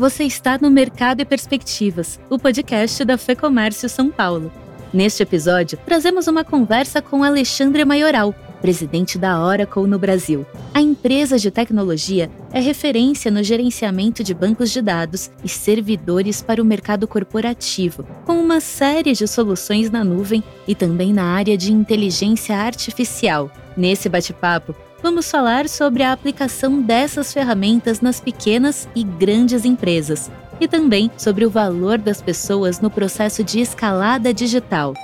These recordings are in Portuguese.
Você está no Mercado e Perspectivas, o podcast da Fecomércio São Paulo. Neste episódio, trazemos uma conversa com Alexandre Maioral, presidente da Oracle no Brasil. A empresa de tecnologia é referência no gerenciamento de bancos de dados e servidores para o mercado corporativo, com uma série de soluções na nuvem e também na área de inteligência artificial. Nesse bate-papo, vamos falar sobre a aplicação dessas ferramentas nas pequenas e grandes empresas e também sobre o valor das pessoas no processo de escalada digital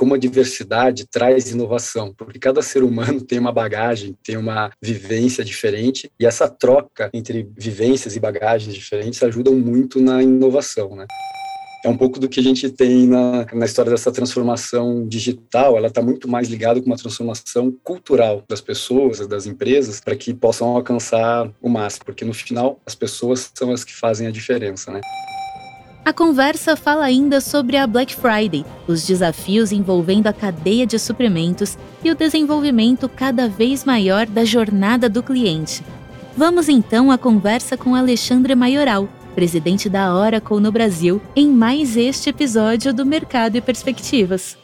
como a diversidade traz inovação, porque cada ser humano tem uma bagagem, tem uma vivência diferente, e essa troca entre vivências e bagagens diferentes ajudam muito na inovação, né? É um pouco do que a gente tem na, na história dessa transformação digital. Ela está muito mais ligada com uma transformação cultural das pessoas, das empresas, para que possam alcançar o máximo, porque no final as pessoas são as que fazem a diferença, né? A conversa fala ainda sobre a Black Friday, os desafios envolvendo a cadeia de suprimentos e o desenvolvimento cada vez maior da jornada do cliente. Vamos então à conversa com Alexandre Maioral, presidente da Oracle no Brasil, em mais este episódio do Mercado e Perspectivas.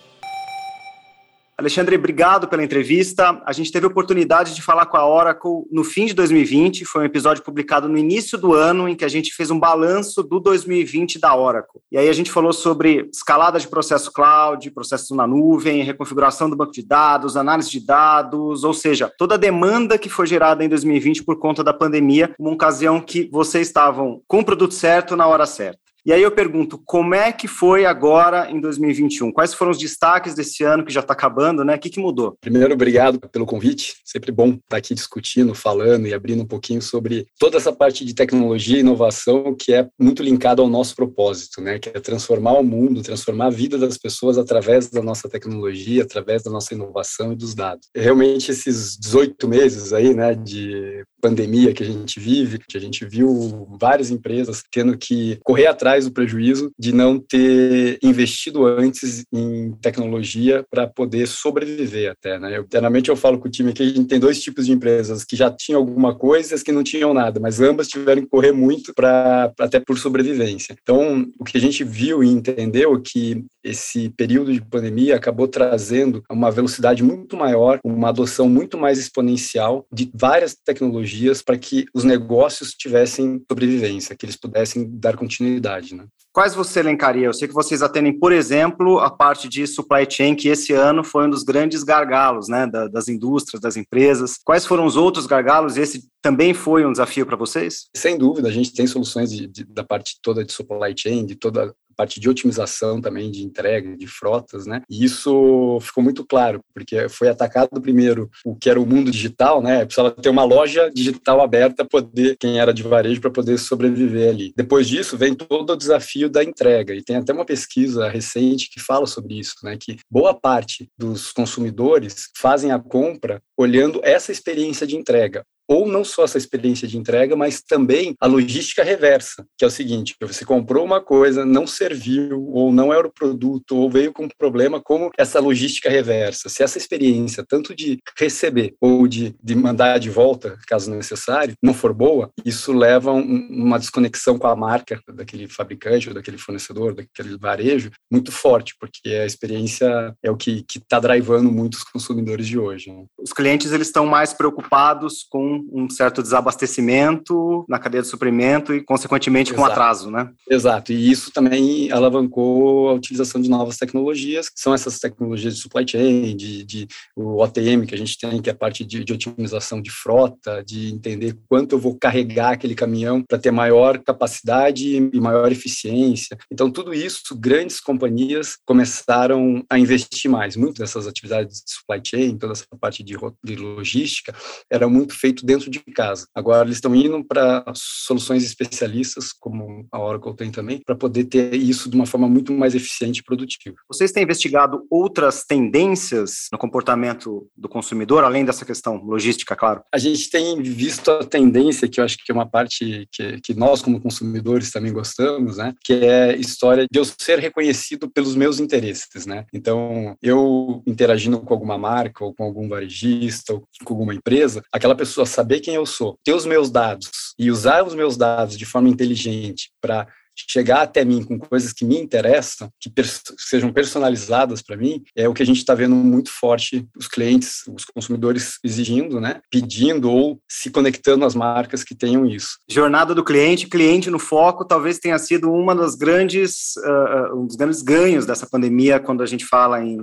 Alexandre, obrigado pela entrevista. A gente teve a oportunidade de falar com a Oracle no fim de 2020. Foi um episódio publicado no início do ano, em que a gente fez um balanço do 2020 da Oracle. E aí a gente falou sobre escalada de processo cloud, processo na nuvem, reconfiguração do banco de dados, análise de dados, ou seja, toda a demanda que foi gerada em 2020 por conta da pandemia, uma ocasião que vocês estavam com o produto certo na hora certa. E aí eu pergunto, como é que foi agora em 2021? Quais foram os destaques desse ano que já está acabando, né? O que, que mudou? Primeiro, obrigado pelo convite. Sempre bom estar aqui discutindo, falando e abrindo um pouquinho sobre toda essa parte de tecnologia e inovação que é muito linkada ao nosso propósito, né? Que é transformar o mundo, transformar a vida das pessoas através da nossa tecnologia, através da nossa inovação e dos dados. Realmente esses 18 meses aí, né, de pandemia que a gente vive, que a gente viu várias empresas tendo que correr atrás do prejuízo de não ter investido antes em tecnologia para poder sobreviver até, né? Eu, eu falo com o time que a gente tem dois tipos de empresas que já tinham alguma coisa e as que não tinham nada, mas ambas tiveram que correr muito para até por sobrevivência. Então, o que a gente viu e entendeu é que esse período de pandemia acabou trazendo uma velocidade muito maior, uma adoção muito mais exponencial de várias tecnologias para que os negócios tivessem sobrevivência, que eles pudessem dar continuidade. Né? Quais você elencaria? Eu sei que vocês atendem, por exemplo, a parte de supply chain, que esse ano foi um dos grandes gargalos né, das indústrias, das empresas. Quais foram os outros gargalos? Esse também foi um desafio para vocês? Sem dúvida, a gente tem soluções de, de, da parte toda de supply chain, de toda parte de otimização também de entrega, de frotas, né? E isso ficou muito claro, porque foi atacado primeiro o que era o mundo digital, né? Precisava ter uma loja digital aberta, poder quem era de varejo para poder sobreviver ali. Depois disso vem todo o desafio da entrega e tem até uma pesquisa recente que fala sobre isso, né? Que boa parte dos consumidores fazem a compra olhando essa experiência de entrega ou não só essa experiência de entrega, mas também a logística reversa, que é o seguinte: você comprou uma coisa, não serviu, ou não era o produto, ou veio com um problema, como essa logística reversa. Se essa experiência, tanto de receber ou de, de mandar de volta, caso necessário, não for boa, isso leva um, uma desconexão com a marca daquele fabricante, ou daquele fornecedor, daquele varejo, muito forte, porque a experiência é o que está drivando muitos consumidores de hoje. Né? Os clientes eles estão mais preocupados com um certo desabastecimento na cadeia de suprimento e, consequentemente, Exato. com atraso, né? Exato, e isso também alavancou a utilização de novas tecnologias, que são essas tecnologias de supply chain, de, de o OTM que a gente tem, que é a parte de, de otimização de frota, de entender quanto eu vou carregar aquele caminhão para ter maior capacidade e maior eficiência. Então, tudo isso, grandes companhias começaram a investir mais. Muito dessas atividades de supply chain, toda essa parte de, de logística, era muito feito dentro de casa. Agora eles estão indo para soluções especialistas, como a Oracle tem também, para poder ter isso de uma forma muito mais eficiente e produtiva. Vocês têm investigado outras tendências no comportamento do consumidor, além dessa questão logística, claro? A gente tem visto a tendência, que eu acho que é uma parte que, que nós, como consumidores, também gostamos, né? Que é a história de eu ser reconhecido pelos meus interesses, né? Então, eu interagindo com alguma marca, ou com algum varejista, ou com alguma empresa, aquela pessoa saber quem eu sou, ter os meus dados e usar os meus dados de forma inteligente para chegar até mim com coisas que me interessam, que pers sejam personalizadas para mim, é o que a gente está vendo muito forte os clientes, os consumidores exigindo, né, pedindo ou se conectando às marcas que tenham isso. Jornada do cliente, cliente no foco, talvez tenha sido uma das grandes, uh, um dos grandes ganhos dessa pandemia quando a gente fala em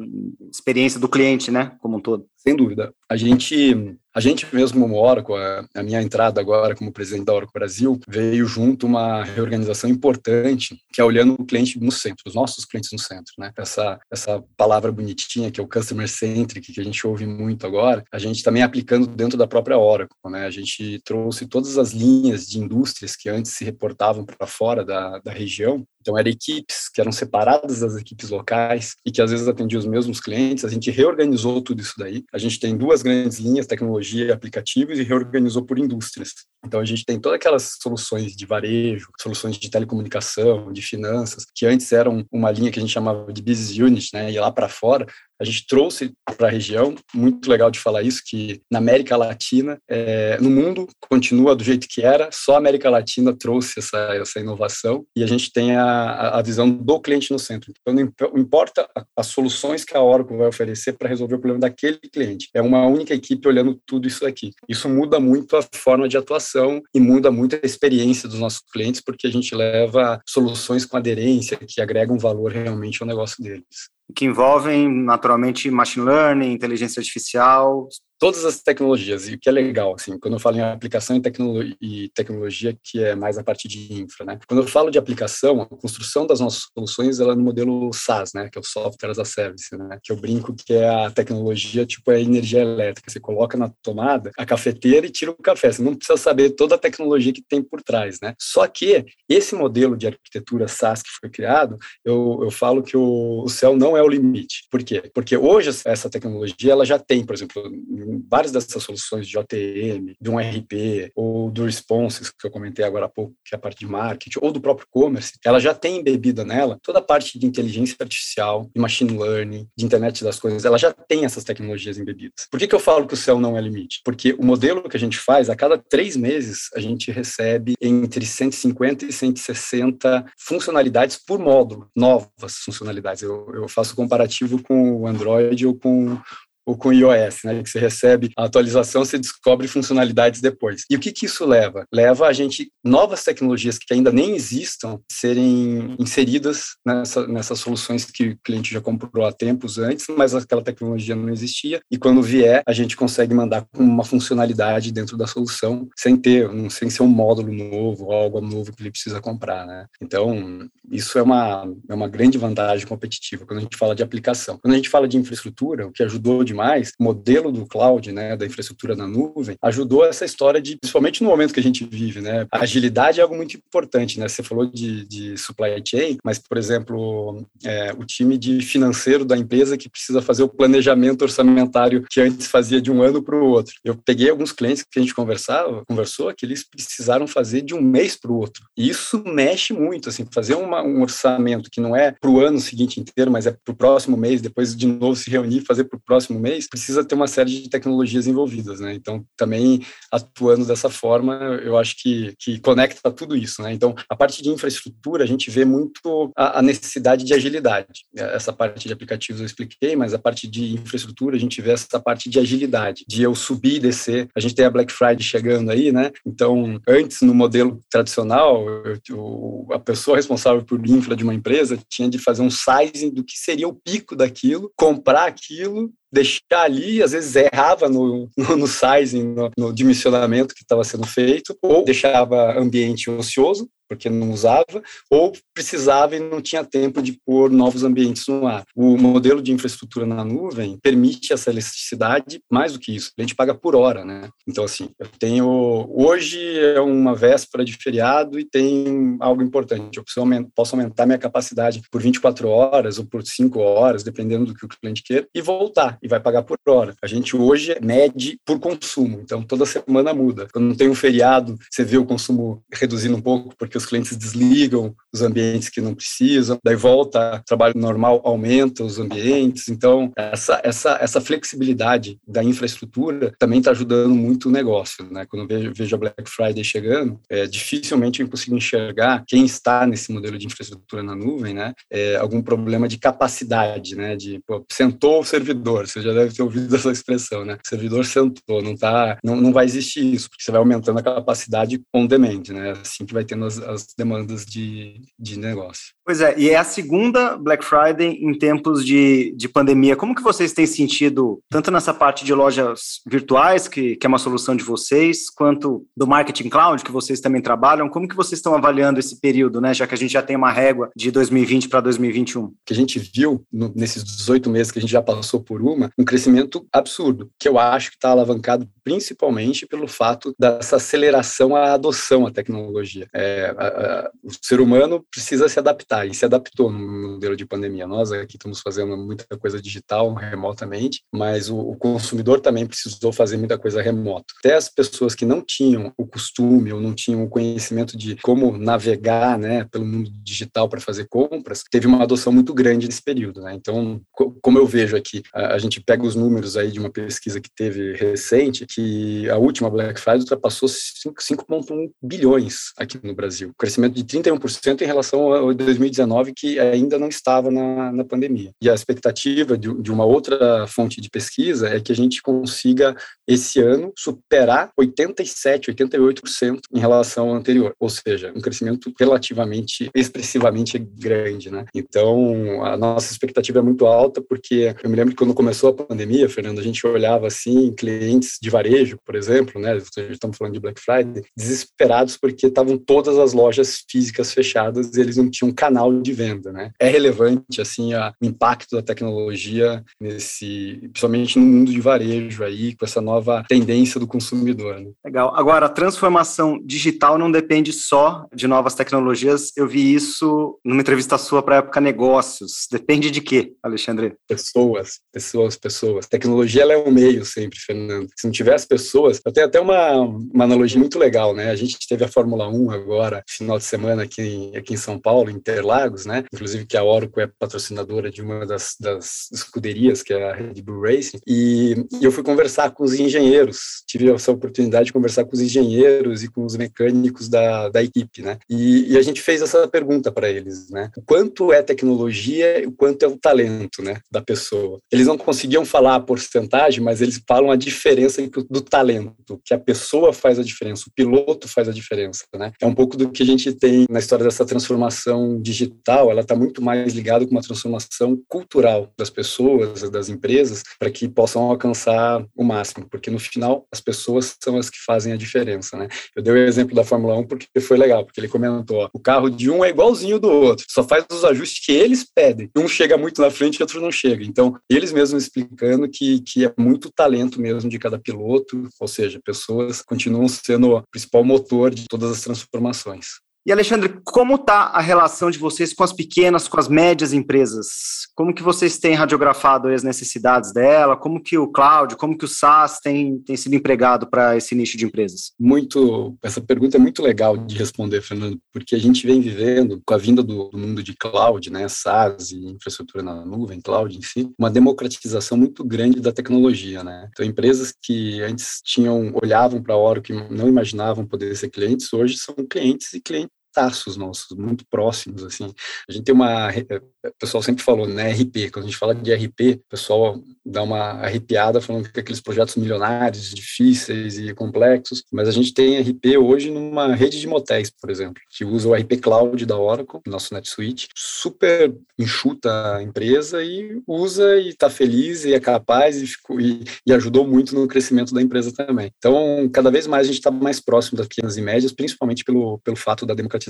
experiência do cliente, né, como um todo. Sem dúvida. A gente a gente mesmo, como Oracle, a, minha entrada agora como presidente da Oracle Brasil, veio junto uma reorganização importante, que é olhando o cliente no centro, os nossos clientes no centro, né? Essa, essa palavra bonitinha que é o customer centric, que a gente ouve muito agora, a gente também aplicando dentro da própria Oracle, né? A gente trouxe todas as linhas de indústrias que antes se reportavam para fora da, da região, então, eram equipes que eram separadas das equipes locais e que às vezes atendiam os mesmos clientes. A gente reorganizou tudo isso daí. A gente tem duas grandes linhas, tecnologia e aplicativos, e reorganizou por indústrias. Então, a gente tem todas aquelas soluções de varejo, soluções de telecomunicação, de finanças, que antes eram uma linha que a gente chamava de business unit, né? E lá para fora, a gente trouxe para a região, muito legal de falar isso, que na América Latina, é, no mundo, continua do jeito que era, só a América Latina trouxe essa, essa inovação e a gente tem a, a visão do cliente no centro. Então, não importa as soluções que a Oracle vai oferecer para resolver o problema daquele cliente. É uma única equipe olhando tudo isso aqui. Isso muda muito a forma de atuação e muda muito a experiência dos nossos clientes, porque a gente leva soluções com aderência, que agregam valor realmente ao negócio deles que envolvem naturalmente machine learning, inteligência artificial, todas as tecnologias, e o que é legal, assim, quando eu falo em aplicação e, e tecnologia, que é mais a parte de infra, né? Quando eu falo de aplicação, a construção das nossas soluções, ela é no modelo SaaS, né? Que é o Software as a Service, né? Que eu brinco que é a tecnologia, tipo, é a energia elétrica. Você coloca na tomada a cafeteira e tira o café. Você não precisa saber toda a tecnologia que tem por trás, né? Só que esse modelo de arquitetura SaaS que foi criado, eu, eu falo que o, o céu não é o limite. Por quê? Porque hoje essa tecnologia, ela já tem, por exemplo, várias dessas soluções de OTM, de um RP, ou do Responses, que eu comentei agora há pouco, que é a parte de marketing, ou do próprio commerce, ela já tem embebida nela toda a parte de inteligência artificial, de machine learning, de internet das coisas, ela já tem essas tecnologias embebidas. Por que, que eu falo que o céu não é limite? Porque o modelo que a gente faz, a cada três meses, a gente recebe entre 150 e 160 funcionalidades por módulo, novas funcionalidades. Eu, eu faço comparativo com o Android ou com ou com iOS, né, que você recebe a atualização, você descobre funcionalidades depois. E o que, que isso leva? Leva a gente novas tecnologias que ainda nem existam serem inseridas nessa, nessas soluções que o cliente já comprou há tempos antes, mas aquela tecnologia não existia. E quando vier, a gente consegue mandar com uma funcionalidade dentro da solução, sem ter, sem ser um módulo novo, algo novo que ele precisa comprar, né? Então, isso é uma, é uma grande vantagem competitiva quando a gente fala de aplicação. Quando a gente fala de infraestrutura, o que ajudou de demais, o modelo do cloud, né, da infraestrutura na nuvem, ajudou essa história de, principalmente no momento que a gente vive, né, agilidade é algo muito importante, né, você falou de, de supply chain, mas, por exemplo, é, o time de financeiro da empresa que precisa fazer o planejamento orçamentário que antes fazia de um ano para o outro. Eu peguei alguns clientes que a gente conversava, conversou, que eles precisaram fazer de um mês para o outro. E isso mexe muito, assim, fazer uma, um orçamento que não é para o ano seguinte inteiro, mas é para o próximo mês, depois de novo se reunir fazer para o próximo mês, precisa ter uma série de tecnologias envolvidas, né? Então, também atuando dessa forma, eu acho que, que conecta tudo isso, né? Então, a parte de infraestrutura, a gente vê muito a, a necessidade de agilidade. Essa parte de aplicativos eu expliquei, mas a parte de infraestrutura, a gente vê essa parte de agilidade, de eu subir e descer. A gente tem a Black Friday chegando aí, né? Então, antes, no modelo tradicional, eu, eu, a pessoa responsável por infra de uma empresa tinha de fazer um sizing do que seria o pico daquilo, comprar aquilo deixar ali, às vezes errava no, no, no sizing, no, no dimensionamento que estava sendo feito, ou deixava ambiente ocioso, porque não usava, ou precisava e não tinha tempo de pôr novos ambientes no ar. O modelo de infraestrutura na nuvem permite essa elasticidade, mais do que isso, a gente paga por hora, né? Então, assim, eu tenho, hoje é uma véspera de feriado e tem algo importante, eu posso aumentar minha capacidade por 24 horas ou por 5 horas, dependendo do que o cliente quer, e voltar, e vai pagar por hora. A gente hoje mede por consumo, então toda semana muda. Quando tem um feriado, você vê o consumo reduzindo um pouco, porque os clientes desligam os ambientes que não precisam, daí volta, trabalho normal aumenta os ambientes. Então, essa, essa, essa flexibilidade da infraestrutura também está ajudando muito o negócio. Né? Quando eu vejo, vejo a Black Friday chegando, é, dificilmente eu consigo enxergar quem está nesse modelo de infraestrutura na nuvem, né? É, algum problema de capacidade, né? De pô, sentou o servidor, você já deve ter ouvido essa expressão, né? O servidor sentou, não tá, não, não vai existir isso, porque você vai aumentando a capacidade on demand, né? Assim que vai tendo as, as demandas de, de negócio. Pois é, e é a segunda Black Friday em tempos de, de pandemia. Como que vocês têm sentido, tanto nessa parte de lojas virtuais, que, que é uma solução de vocês, quanto do marketing cloud, que vocês também trabalham, como que vocês estão avaliando esse período, né? Já que a gente já tem uma régua de 2020 para 2021. Que a gente viu no, nesses 18 meses que a gente já passou por uma, um crescimento absurdo, que eu acho que está alavancado principalmente pelo fato dessa aceleração à adoção à tecnologia. É, o ser humano precisa se adaptar e se adaptou no modelo de pandemia. Nós aqui estamos fazendo muita coisa digital, remotamente, mas o, o consumidor também precisou fazer muita coisa remoto. Até as pessoas que não tinham o costume ou não tinham o conhecimento de como navegar né, pelo mundo digital para fazer compras, teve uma adoção muito grande nesse período. Né? Então, co como eu vejo aqui, a, a gente pega os números aí de uma pesquisa que teve recente, que a última Black Friday ultrapassou 5,1 bilhões aqui no Brasil. Crescimento de 31% em relação ao 2019, que ainda não estava na, na pandemia. E a expectativa de, de uma outra fonte de pesquisa é que a gente consiga, esse ano, superar 87%, 88% em relação ao anterior. Ou seja, um crescimento relativamente, expressivamente grande, né? Então, a nossa expectativa é muito alta, porque eu me lembro que quando começou a pandemia, Fernando, a gente olhava assim, clientes de varejo, por exemplo, né, estamos falando de Black Friday, desesperados porque estavam todas as lojas físicas fechadas e eles não tinham canal de venda, né? É relevante assim a, o impacto da tecnologia nesse, principalmente no mundo de varejo aí, com essa nova tendência do consumidor. Né? Legal. Agora, a transformação digital não depende só de novas tecnologias. Eu vi isso numa entrevista sua para a época negócios. Depende de quê, Alexandre? Pessoas, pessoas, pessoas. Tecnologia ela é um meio sempre, Fernando. Se não tiver as pessoas, eu tenho até uma, uma analogia muito legal, né? A gente teve a Fórmula 1 agora, final de semana aqui em, aqui em São Paulo, Interlagos, né? Inclusive que a Oracle é patrocinadora de uma das, das escuderias, que é a Red Bull Racing, e, e eu fui conversar com os engenheiros, tive essa oportunidade de conversar com os engenheiros e com os mecânicos da, da equipe, né? E, e a gente fez essa pergunta para eles, né? Quanto é tecnologia e o quanto é o talento, né, da pessoa. Eles não conseguiam falar a porcentagem, mas eles falam a diferença do talento, que a pessoa faz a diferença, o piloto faz a diferença, né? É um pouco do que a gente tem na história dessa transformação digital, ela está muito mais ligada com uma transformação cultural das pessoas, das empresas, para que possam alcançar o máximo, porque no final as pessoas são as que fazem a diferença, né? Eu dei o exemplo da Fórmula 1 porque foi legal, porque ele comentou, ó, o carro de um é igualzinho do outro, só faz os ajustes que eles pedem. Um chega muito na frente e outro não chega. Então, eles mesmos explicando que, que é muito talento mesmo de cada piloto, ou seja, pessoas continuam sendo o principal motor de todas as transformações. E Alexandre, como está a relação de vocês com as pequenas, com as médias empresas? Como que vocês têm radiografado as necessidades dela? Como que o cloud, como que o SaaS tem, tem sido empregado para esse nicho de empresas? Muito, essa pergunta é muito legal de responder, Fernando, porque a gente vem vivendo com a vinda do, do mundo de cloud, né, SaaS e infraestrutura na nuvem, cloud em si, uma democratização muito grande da tecnologia, né? Então, empresas que antes tinham olhavam para a hora que não imaginavam poder ser clientes, hoje são clientes e clientes taços nossos, muito próximos, assim. A gente tem uma, o pessoal sempre falou, né, RP, quando a gente fala de RP, o pessoal dá uma arrepiada falando que aqueles projetos milionários, difíceis e complexos, mas a gente tem RP hoje numa rede de motéis, por exemplo, que usa o RP Cloud da Oracle, nosso NetSuite, super enxuta a empresa e usa e está feliz e é capaz e, ficou, e, e, ajudou muito no crescimento da empresa também. Então, cada vez mais a gente está mais próximo das pequenas e médias, principalmente pelo, pelo fato da democratização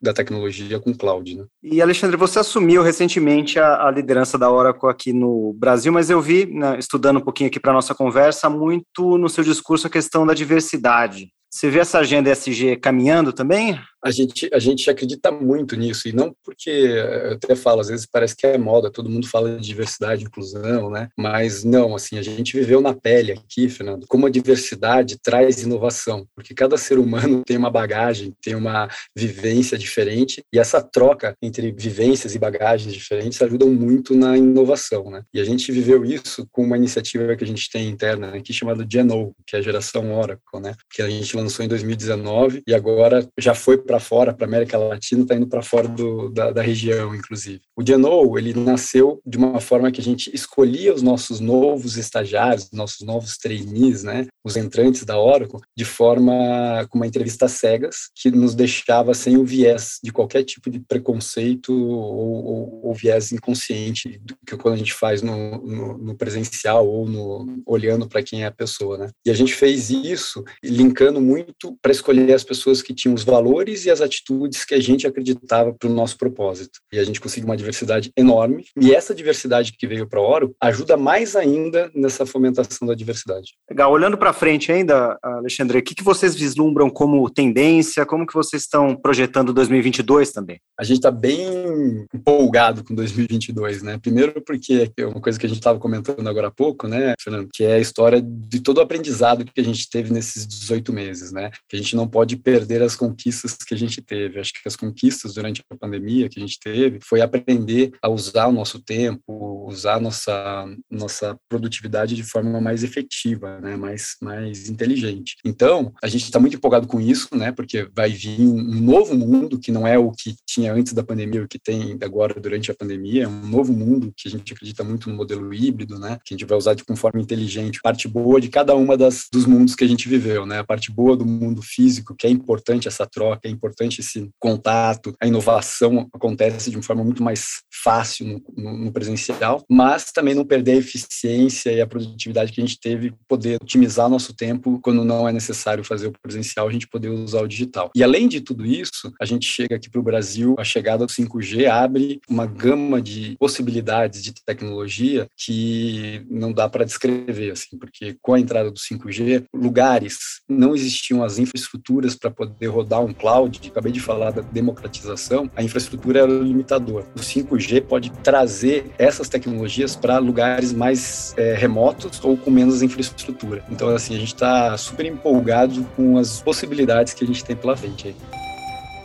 da tecnologia com cloud. Né? E, Alexandre, você assumiu recentemente a, a, liderança da Oracle aqui no Brasil, mas eu vi, né, estudando um pouquinho aqui para nossa conversa, muito no seu discurso a questão da diversidade. Você vê essa agenda ESG caminhando também? A gente, a gente acredita muito nisso, e não porque, eu até falo, às vezes parece que é moda, todo mundo fala de diversidade inclusão, né? Mas não, assim, a gente viveu na pele aqui, Fernando, como a diversidade traz inovação, porque cada ser humano tem uma bagagem, tem uma vivência diferente, e essa troca entre vivências e bagagens diferentes ajudam muito na inovação, né? E a gente viveu isso com uma iniciativa que a gente tem interna aqui chamada Geno, que é a geração Oracle, né? Que a gente lançou em 2019 e agora já foi para fora, para América Latina, está indo para fora do, da, da, região, inclusive. O Geno, ele nasceu de uma forma que a gente escolhia os nossos novos estagiários, nossos novos trainees, né? Os entrantes da Oracle, de forma com uma entrevista cegas, que nos deixava sem o viés de qualquer tipo de preconceito ou, ou, ou viés inconsciente que quando a gente faz no, no, no presencial ou no olhando para quem é a pessoa, né? E a gente fez isso linkando muito para escolher as pessoas que tinham os valores e as atitudes que a gente acreditava para o nosso propósito. E a gente conseguiu uma diversidade enorme. E essa diversidade que veio para o Oro ajuda mais ainda nessa fomentação da diversidade. Legal. Olhando para frente ainda, Alexandre, o que, que vocês vislumbram como tendência? Como que vocês estão projetando 2022 também? A gente está bem empolgado com 2022, né? Primeiro porque é uma coisa que a gente estava comentando agora há pouco, né, Fernando, que é a história de todo o aprendizado que a gente teve nesses 18 meses, né? Que a gente não pode perder as conquistas que a gente teve. Acho que as conquistas durante a pandemia que a gente teve foi aprender a usar o nosso tempo, usar nossa nossa produtividade de forma mais efetiva, né? Mais mais inteligente. Então, a gente está muito empolgado com isso, né? Porque vai vir um novo mundo que não é o que tinha antes da pandemia, o que tem agora durante a pandemia, é um novo mundo que a gente acredita muito no modelo híbrido, né? Que a gente vai usar de conforme inteligente. Parte boa de cada uma das dos mundos que a gente viveu, né? A parte boa do mundo físico, que é importante essa troca, é importante esse contato, a inovação acontece de uma forma muito mais fácil no, no, no presencial, mas também não perder a eficiência e a produtividade que a gente teve, poder otimizar nosso tempo quando não é necessário fazer o presencial, a gente poder usar o digital. E além de tudo isso, a gente chega aqui para o Brasil, a chegada do 5G abre uma gama de possibilidades de tecnologia que não dá para descrever, assim, porque com a entrada do 5G, lugares não existiam as infraestruturas para poder rodar um cloud. Acabei de falar da democratização, a infraestrutura era o limitador. O 5G pode trazer essas tecnologias para lugares mais é, remotos ou com menos infraestrutura. Então, assim, a gente está super empolgado com as possibilidades que a gente tem pela frente aí.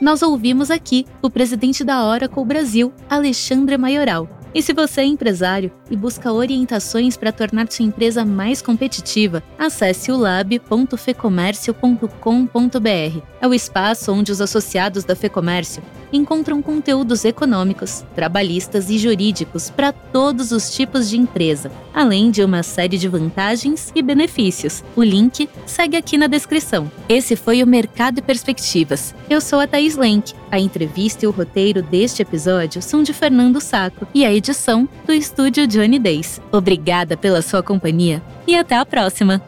Nós ouvimos aqui o presidente da Oracle Brasil, Alexandre Maioral e se você é empresário e busca orientações para tornar sua empresa mais competitiva, acesse o lab.fecomércio.com.br. É o espaço onde os associados da Fecomércio encontram conteúdos econômicos, trabalhistas e jurídicos para todos os tipos de empresa, além de uma série de vantagens e benefícios. O link segue aqui na descrição. Esse foi o Mercado e Perspectivas. Eu sou a Thaís Lenk. A entrevista e o roteiro deste episódio são de Fernando Saco e a edição do estúdio Johnny Days. Obrigada pela sua companhia e até a próxima!